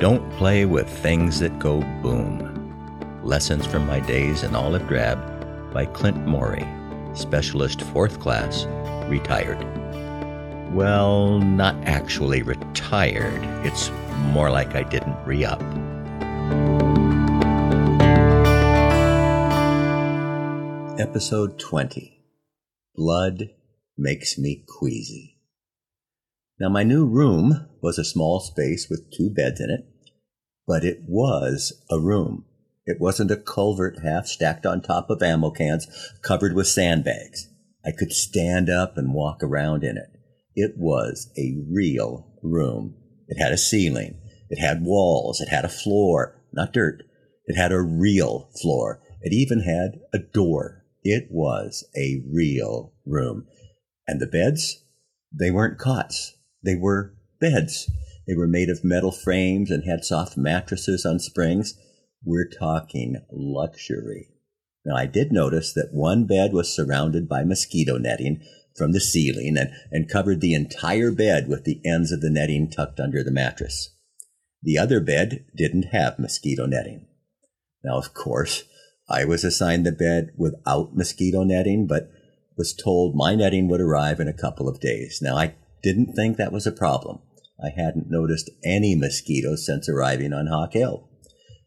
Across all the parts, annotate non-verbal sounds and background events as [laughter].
Don't play with things that go boom. Lessons from my days in olive drab by Clint Morey, specialist fourth class, retired. Well, not actually retired. It's more like I didn't re up. Episode 20 Blood Makes Me Queasy. Now, my new room was a small space with two beds in it, but it was a room. It wasn't a culvert half stacked on top of ammo cans covered with sandbags. I could stand up and walk around in it. It was a real room. It had a ceiling. It had walls. It had a floor, not dirt. It had a real floor. It even had a door. It was a real room. And the beds, they weren't cots. They were beds. They were made of metal frames and had soft mattresses on springs. We're talking luxury. Now, I did notice that one bed was surrounded by mosquito netting from the ceiling and, and covered the entire bed with the ends of the netting tucked under the mattress. The other bed didn't have mosquito netting. Now, of course, I was assigned the bed without mosquito netting, but was told my netting would arrive in a couple of days. Now, I didn't think that was a problem. I hadn't noticed any mosquitoes since arriving on Hawk Hill.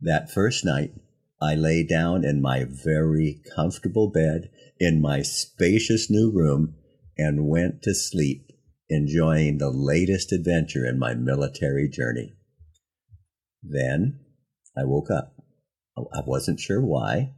That first night, I lay down in my very comfortable bed in my spacious new room and went to sleep, enjoying the latest adventure in my military journey. Then I woke up. I wasn't sure why.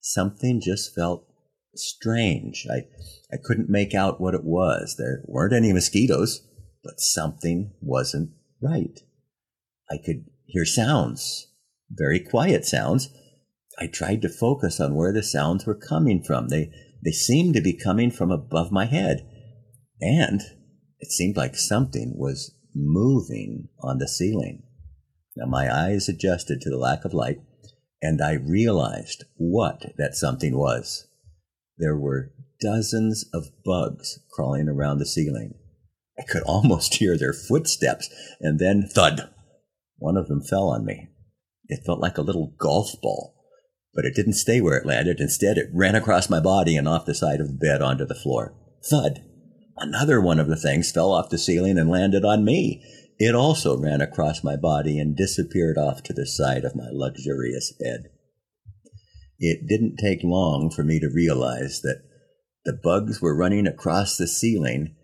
Something just felt strange. I, I couldn't make out what it was. There weren't any mosquitoes, but something wasn't right. I could hear sounds, very quiet sounds. I tried to focus on where the sounds were coming from. They, they seemed to be coming from above my head. And it seemed like something was moving on the ceiling. Now my eyes adjusted to the lack of light, and I realized what that something was. There were dozens of bugs crawling around the ceiling. I could [laughs] almost hear their footsteps, and then thud! One of them fell on me. It felt like a little golf ball, but it didn't stay where it landed. Instead, it ran across my body and off the side of the bed onto the floor. Thud! Another one of the things fell off the ceiling and landed on me. It also ran across my body and disappeared off to the side of my luxurious bed. It didn't take long for me to realize that the bugs were running across the ceiling,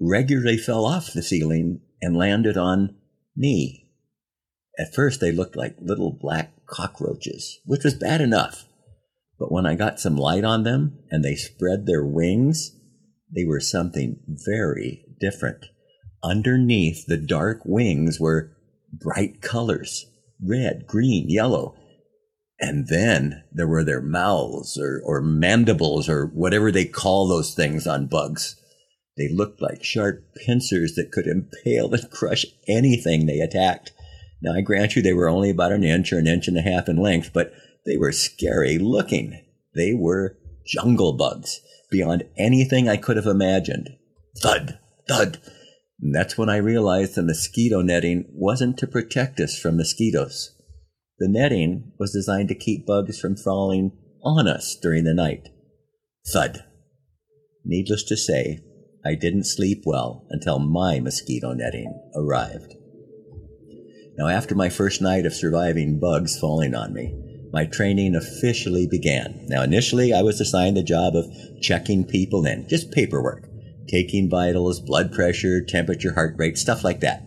regularly fell off the ceiling, and landed on me. At first, they looked like little black cockroaches, which was bad enough. But when I got some light on them and they spread their wings, they were something very different. Underneath the dark wings were bright colors red, green, yellow. And then there were their mouths or, or mandibles or whatever they call those things on bugs. They looked like sharp pincers that could impale and [laughs] crush anything they attacked. Now, I grant you they were only about an inch or an inch and a half in length, but they were scary looking. They were jungle bugs beyond anything I could have imagined. Thud, thud. And that's when I realized the mosquito netting wasn't to protect us from mosquitoes. The netting was designed to keep bugs from falling on us during the night. Thud. Needless to say, I didn't sleep well until my mosquito netting arrived. Now, after my first night of surviving bugs falling on me, my training officially began. Now, initially, I was assigned the job of checking people in, just paperwork, taking vitals, blood pressure, temperature, heart rate, stuff like that.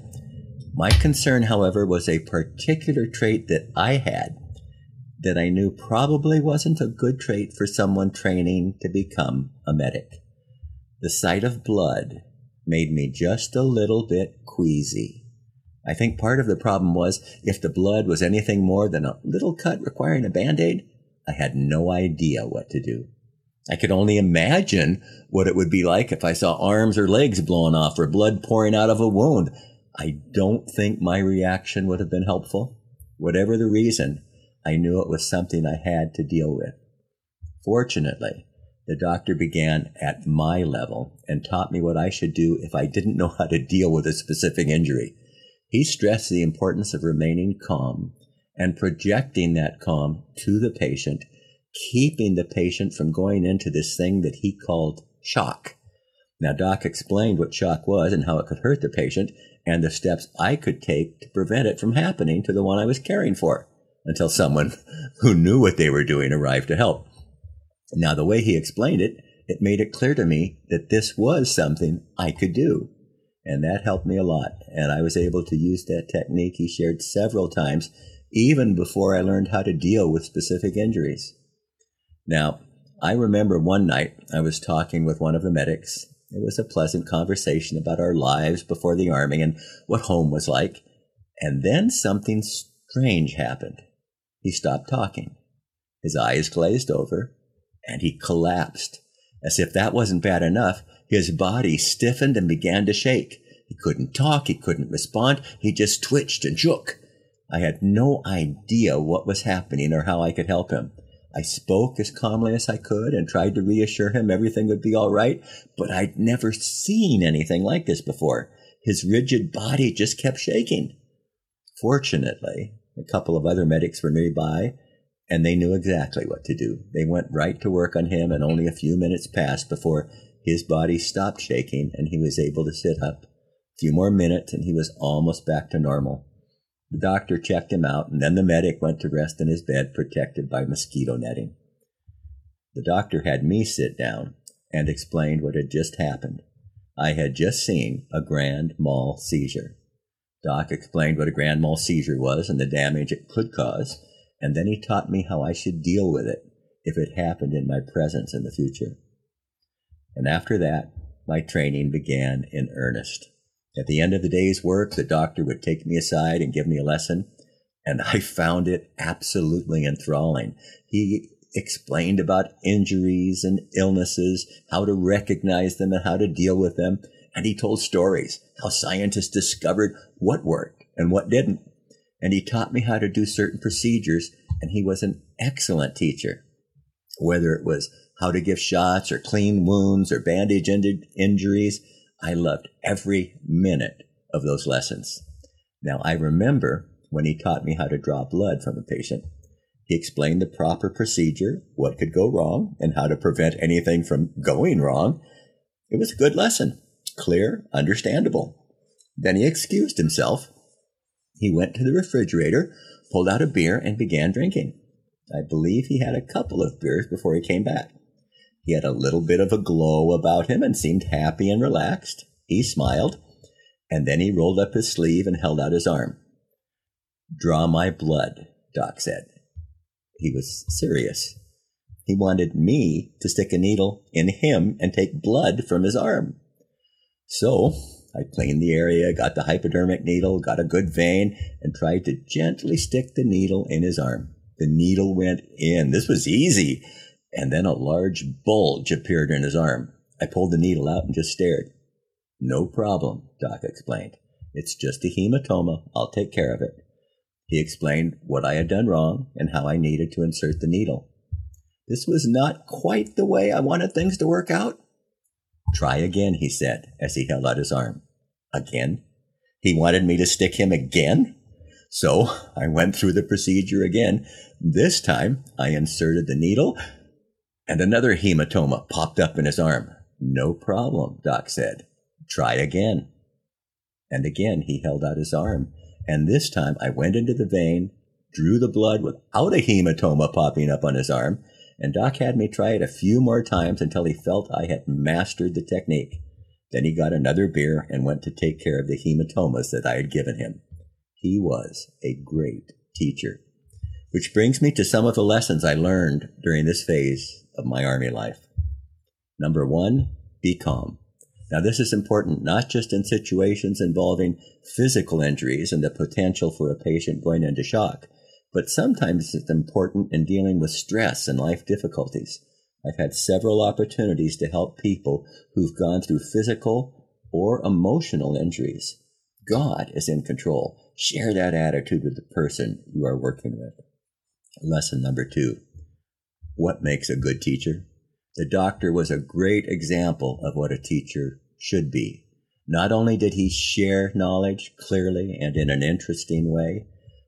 My concern, however, was a particular trait that I had that I knew probably wasn't a good trait for someone training to become a medic. The sight of blood made me just a little bit queasy. I think part of the problem was if the blood was anything more than a little cut requiring a band aid, I had no idea what to do. I could only imagine what it would be like if I saw arms or legs blown off or blood pouring out of a wound. I don't think my reaction would have been helpful. Whatever the reason, I knew it was something I had to deal with. Fortunately, the doctor began at my level and taught me what I should do if I didn't know how to deal with a specific injury. He stressed the importance of remaining calm and projecting that calm to the patient, keeping the patient from going into this thing that he called shock. Now, Doc explained what shock was and how it could hurt the patient and the steps I could take to prevent it from happening to the one I was caring for until someone [laughs] who knew what they were doing arrived to help. Now, the way he explained it, it made it clear to me that this was something I could do. And that helped me a lot. And I was able to use that technique he shared several times, even before I learned how to deal with specific injuries. Now, I remember one night I was talking with one of the medics. It was a pleasant conversation about our lives before the army and what home was like. And then something strange happened. He stopped talking. His eyes glazed over and he collapsed. As if that wasn't bad enough, his body stiffened and began to shake. He couldn't talk, he couldn't respond, he just twitched and shook. I had no idea what was happening or how I could help him. I spoke as calmly as I could and tried to reassure him everything would be all right, but I'd never seen anything like this before. His rigid body just kept shaking. Fortunately, a couple of other medics were nearby and they knew exactly what to do. They went right to work on him, and only a few minutes passed before his body stopped shaking and he was able to sit up. A few more minutes, and he was almost back to normal. The doctor checked him out, and then the medic went to rest in his bed protected by mosquito netting. The doctor had me sit down and explained what had just happened. I had just seen a grand mal seizure. Doc explained what a grand mal seizure was and the damage it could cause and then he taught me how I should deal with it if it happened in my presence in the future. And after that, my training began in earnest. At the end of the day's work, the doctor would take me aside and give me a lesson, and I found it absolutely enthralling. He explained about injuries and illnesses, how to recognize them and how to deal with them, and he told stories, how scientists discovered what worked and what didn't and he taught me how to do certain procedures, and he was an excellent teacher. Whether it was how to give shots or clean wounds or bandage injuries, I loved every minute of those lessons. Now, I remember when he taught me how to draw blood from a patient. He explained the proper procedure, what could go wrong, and how to prevent anything from going wrong. It was a good lesson, clear, understandable. Then he excused himself he went to the refrigerator, pulled out a beer, and began drinking. I believe he had a couple of beers before he came back. He had a little bit of a glow about him and seemed happy and relaxed. He smiled, and then he rolled up his sleeve and held out his arm. Draw my blood, Doc said. He was serious. He wanted me to stick a needle in him and take blood from his arm. So I cleaned the area, got the hypodermic needle, got a good vein, and tried to gently stick the needle in his arm. The needle went in. This was easy. And then a large bulge appeared in his arm. I pulled the needle out and just stared. No problem, Doc explained. It's just a hematoma. I'll take care of it. He explained what I had done wrong and how I needed to insert the needle. This was not quite the way I wanted things to work out, Try again, he said as he held out his arm. Again? He wanted me to stick him again? So I went through the procedure again. This time I inserted the needle and another hematoma popped up in his arm. No problem, Doc said. Try again. And again he held out his arm. And this time I went into the vein, drew the blood without a hematoma popping up on his arm, and Doc had me try it a few more times until he felt I had mastered the technique. Then he got another beer and went to take care of the hematomas that I had given him. He was a great teacher. Which brings me to some of the lessons I learned during this phase of my Army life. Number one, be calm. Now, this is important not just in situations involving physical injuries and the potential for a patient going into shock, but sometimes it's important in dealing with stress and life difficulties. I've had several opportunities to help people who've gone through physical or emotional injuries. God is in control. Share that attitude with the person you are working with. Lesson number two. What makes a good teacher? The doctor was a great example of what a teacher should be. Not only did he share knowledge clearly and in an interesting way,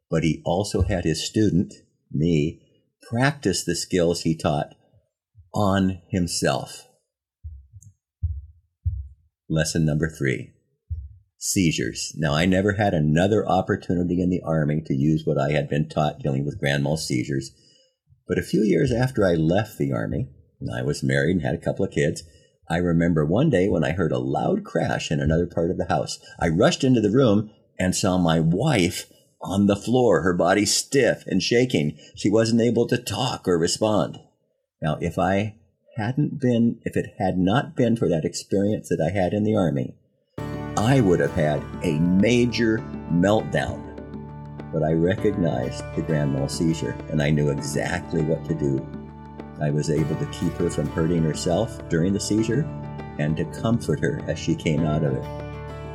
but he also had his student, me, practice the skills he taught on himself. Lesson number three seizures. Now, I never had another opportunity in the Army to use what I had been taught dealing with grand mal seizures. But a few years after I left the Army, and I was married and had a couple of kids, I remember one day when I heard a loud crash in another part of the house. I rushed into the room and saw my wife on the floor, her body stiff and shaking. She wasn't able to talk or respond. Now, if I hadn't been, if it had not been for that experience that I had in the Army, I would have had a major meltdown. But I recognized the grand mal seizure and I knew exactly what to do. I was able to keep her from hurting herself during the seizure and to comfort her as she came out of it.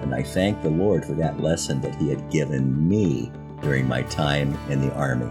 And I thank the Lord for that lesson that He had given me during my time in the Army.